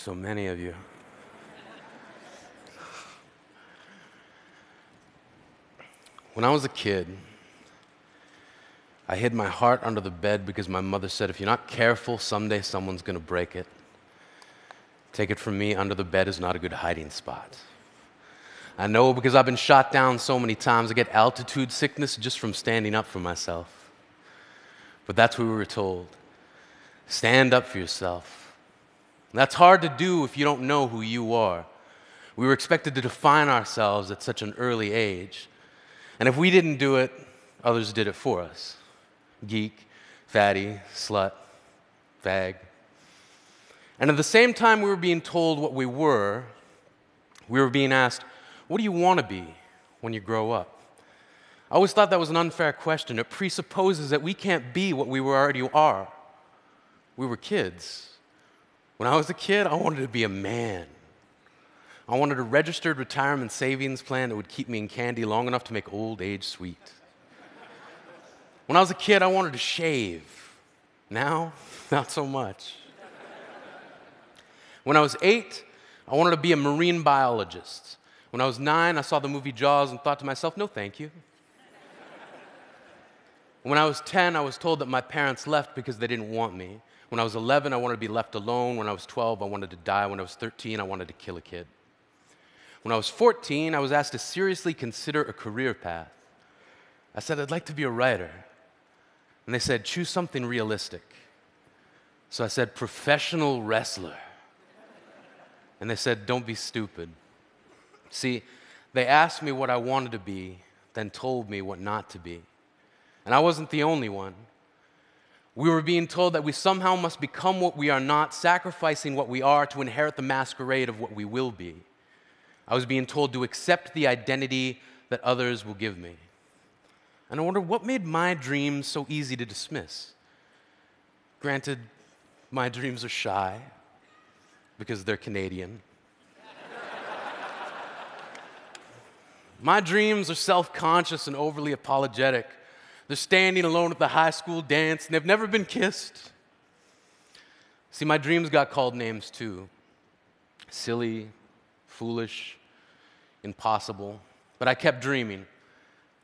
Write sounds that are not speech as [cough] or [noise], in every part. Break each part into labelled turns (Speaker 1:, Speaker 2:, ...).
Speaker 1: so many of you. When I was a kid, I hid my heart under the bed because my mother said, if you're not careful, someday someone's going to break it. Take it from me, under the bed is not a good hiding spot. I know because I've been shot down so many times, I get altitude sickness just from standing up for myself. But that's what we were told stand up for yourself. That's hard to do if you don't know who you are. We were expected to define ourselves at such an early age. And if we didn't do it, others did it for us geek, fatty, slut, fag. And at the same time we were being told what we were, we were being asked, What do you want to be when you grow up? I always thought that was an unfair question. It presupposes that we can't be what we already are. We were kids. When I was a kid, I wanted to be a man. I wanted a registered retirement savings plan that would keep me in candy long enough to make old age sweet. When I was a kid, I wanted to shave. Now, [laughs] not so much. When I was eight, I wanted to be a marine biologist. When I was nine, I saw the movie Jaws and thought to myself, no, thank you. When I was 10, I was told that my parents left because they didn't want me. When I was 11, I wanted to be left alone. When I was 12, I wanted to die. When I was 13, I wanted to kill a kid. When I was 14, I was asked to seriously consider a career path. I said, I'd like to be a writer. And they said, choose something realistic. So I said, professional wrestler. And they said, don't be stupid. See, they asked me what I wanted to be, then told me what not to be. And I wasn't the only one. We were being told that we somehow must become what we are not, sacrificing what we are to inherit the masquerade of what we will be. I was being told to accept the identity that others will give me. And I wonder what made my dreams so easy to dismiss. Granted, my dreams are shy because they're Canadian. [laughs] my dreams are self conscious and overly apologetic. They're standing alone at the high school dance and they've never been kissed. See, my dreams got called names too silly, foolish, impossible. But I kept dreaming.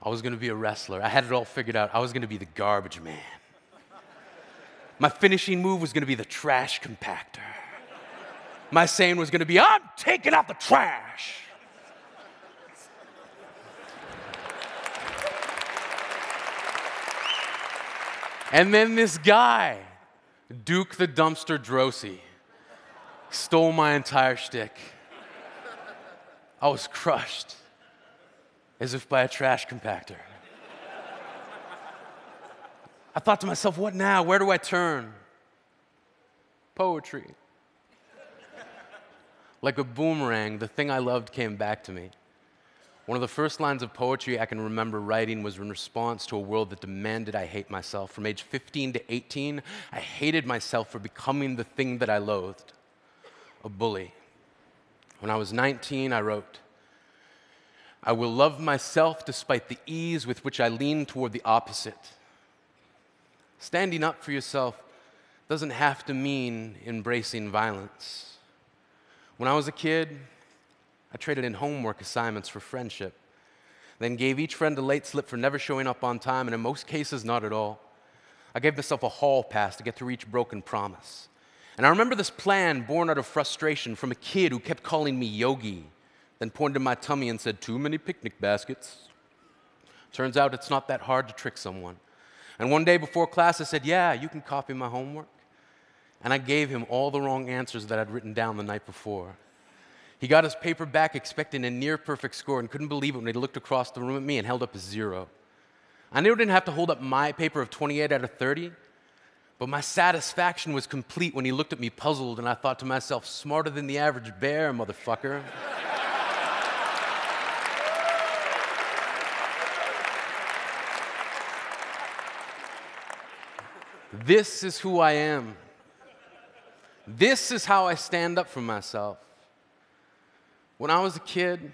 Speaker 1: I was going to be a wrestler. I had it all figured out. I was going to be the garbage man. My finishing move was going to be the trash compactor. My saying was going to be, I'm taking out the trash. And then this guy, Duke the Dumpster Droese, stole my entire shtick. I was crushed as if by a trash compactor. I thought to myself, what now? Where do I turn? Poetry. like a boomerang, the thing I loved came back to me. One of the first lines of poetry I can remember writing was in response to a world that demanded I hate myself. From age 15 to 18, I hated myself for becoming the thing that I loathed a bully. When I was 19, I wrote, I will love myself despite the ease with which I lean toward the opposite. Standing up for yourself doesn't have to mean embracing violence. When I was a kid, I traded in homework assignments for friendship, then gave each friend a late slip for never showing up on time, and in most cases, not at all. I gave myself a hall pass to get through each broken promise. And I remember this plan born out of frustration from a kid who kept calling me Yogi, then pointed my tummy and said, Too many picnic baskets. Turns out it's not that hard to trick someone. And one day before class, I said, Yeah, you can copy my homework. And I gave him all the wrong answers that I'd written down the night before. He got his paper back expecting a near perfect score and couldn't believe it when he looked across the room at me and held up a zero. I knew I didn't have to hold up my paper of 28 out of 30, but my satisfaction was complete when he looked at me puzzled, and I thought to myself, smarter than the average bear, motherfucker. this is who I am. This is how I stand up for myself. When I was a kid,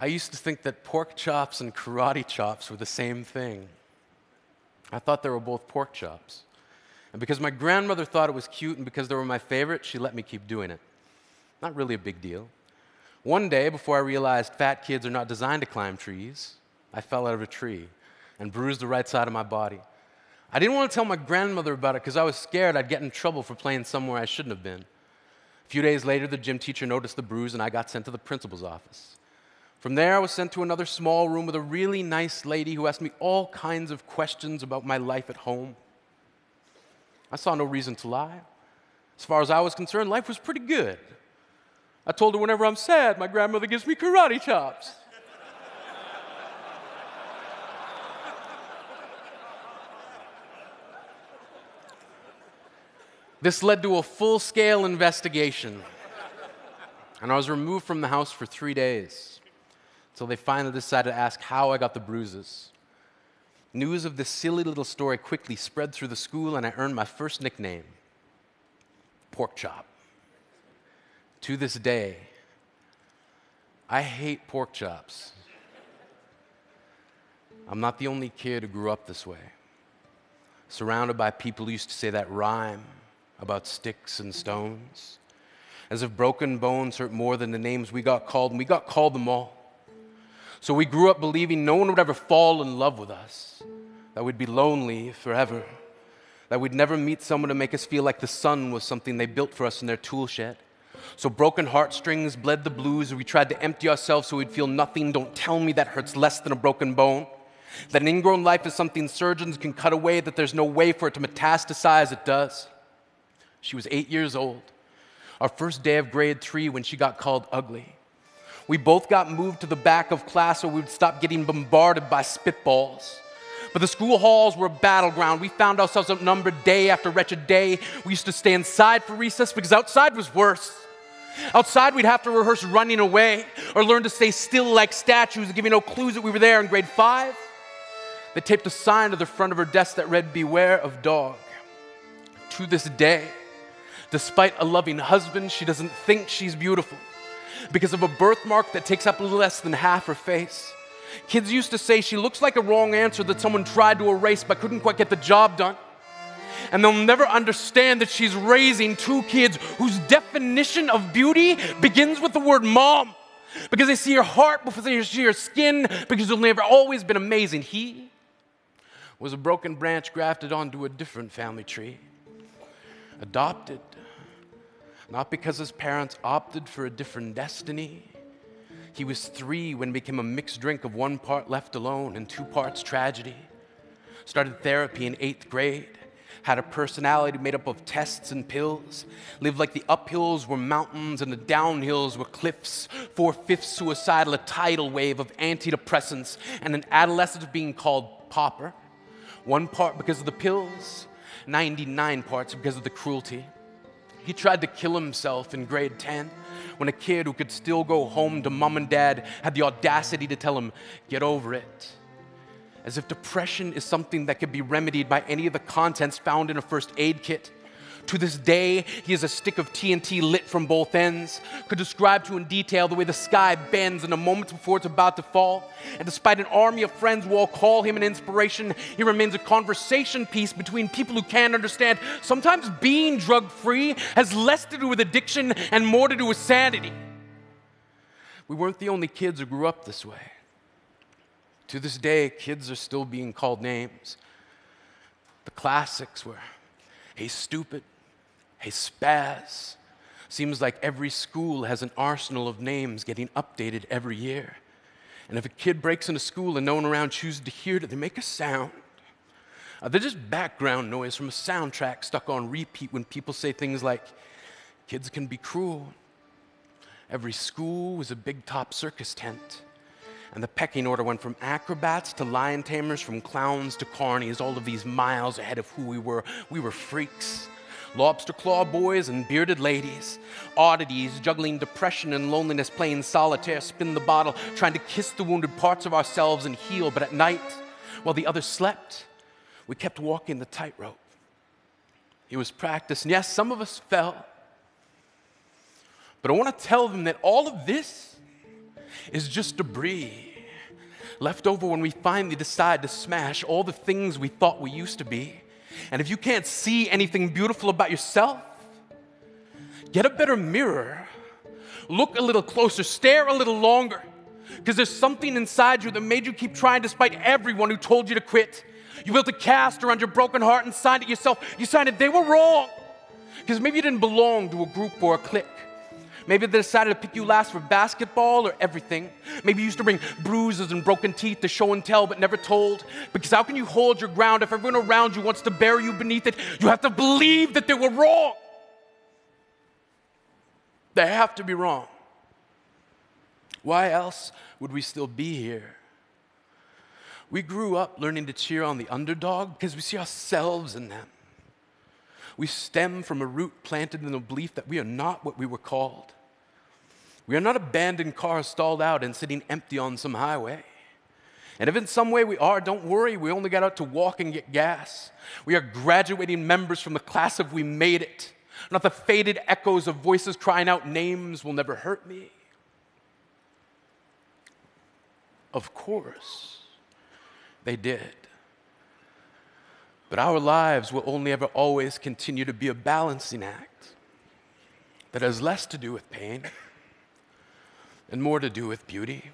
Speaker 1: I used to think that pork chops and karate chops were the same thing. I thought they were both pork chops. And because my grandmother thought it was cute and because they were my favorite, she let me keep doing it. Not really a big deal. One day, before I realized fat kids are not designed to climb trees, I fell out of a tree and bruised the right side of my body. I didn't want to tell my grandmother about it because I was scared I'd get in trouble for playing somewhere I shouldn't have been. A few days later, the gym teacher noticed the bruise and I got sent to the principal's office. From there, I was sent to another small room with a really nice lady who asked me all kinds of questions about my life at home. I saw no reason to lie. As far as I was concerned, life was pretty good. I told her whenever I'm sad, my grandmother gives me karate chops. This led to a full scale investigation. And I was removed from the house for three days until they finally decided to ask how I got the bruises. News of this silly little story quickly spread through the school, and I earned my first nickname Pork Chop. To this day, I hate pork chops. I'm not the only kid who grew up this way, surrounded by people who used to say that rhyme about sticks and stones, as if broken bones hurt more than the names we got called, and we got called them all. So we grew up believing no one would ever fall in love with us, that we'd be lonely forever, that we'd never meet someone to make us feel like the sun was something they built for us in their tool shed. So broken heartstrings bled the blues. We tried to empty ourselves so we'd feel nothing. Don't tell me that hurts less than a broken bone. That an ingrown life is something surgeons can cut away, that there's no way for it to metastasize. It does. She was eight years old. Our first day of grade three when she got called ugly. We both got moved to the back of class so we would stop getting bombarded by spitballs. But the school halls were a battleground. We found ourselves outnumbered day after wretched day. We used to stay inside for recess because outside was worse. Outside, we'd have to rehearse running away or learn to stay still like statues, giving no clues that we were there in grade five. They taped a sign to the front of her desk that read, Beware of dog. To this day, Despite a loving husband, she doesn't think she's beautiful because of a birthmark that takes up less than half her face. Kids used to say she looks like a wrong answer that someone tried to erase but couldn't quite get the job done. And they'll never understand that she's raising two kids whose definition of beauty begins with the word mom. Because they see her heart before they see her skin, because they've never always been amazing. He was a broken branch grafted onto a different family tree, adopted not because his parents opted for a different destiny. He was three when became a mixed drink of one part left alone and two parts tragedy. Started therapy in eighth grade. Had a personality made up of tests and pills. Lived like the uphills were mountains and the downhills were cliffs. Four fifths suicidal, a tidal wave of antidepressants, and an adolescent being called Popper. One part because of the pills, 99 parts because of the cruelty. He tried to kill himself in grade 10 when a kid who could still go home to mom and dad had the audacity to tell him, get over it. As if depression is something that could be remedied by any of the contents found in a first aid kit. To this day, he has a stick of TNT lit from both ends, could describe to in detail the way the sky bends in a moment before it's about to fall. And despite an army of friends who all call him an inspiration, he remains a conversation piece between people who can't understand. Sometimes being drug free has less to do with addiction and more to do with sanity. We weren't the only kids who grew up this way. To this day, kids are still being called names. The classics were, hey, stupid, Hey, Spaz. Seems like every school has an arsenal of names getting updated every year. And if a kid breaks into school and no one around chooses to hear it, they make a sound. Uh, they're just background noise from a soundtrack stuck on repeat when people say things like, kids can be cruel. Every school was a big top circus tent. And the pecking order went from acrobats to lion tamers, from clowns to carnies, all of these miles ahead of who we were. We were freaks lobster claw boys and bearded ladies, oddities juggling depression and loneliness, playing solitaire, spin the bottle, trying to kiss the wounded parts of ourselves and heal. But at night, while the others slept, we kept walking the tightrope. It was practice, and yes, some of us fell. But I want to tell them that all of this is just debris left over when we finally decide to smash all the things we thought we used to be And if you can't see anything beautiful about yourself, get a better mirror, look a little closer, stare a little longer, because there's something inside you that made you keep trying despite everyone who told you to quit. You built a cast around your broken heart and signed it yourself. You signed it, they were wrong. Because maybe you didn't belong to a group or a clique. Maybe they decided to pick you last for basketball or everything. Maybe you used to bring bruises and broken teeth to show and tell but never told. Because how can you hold your ground if everyone around you wants to bury you beneath it? You have to believe that they were wrong. They have to be wrong. Why else would we still be here? We grew up learning to cheer on the underdog because we see ourselves in them. We stem from a root planted in the belief that we are not what we were called. We are not abandoned cars stalled out and sitting empty on some highway. And if in some way we are, don't worry, we only got out to walk and get gas. We are graduating members from the class of We Made It, not the faded echoes of voices crying out, Names will never hurt me. Of course, they did. But our lives will only ever always continue to be a balancing act that has less to do with pain and more to do with beauty.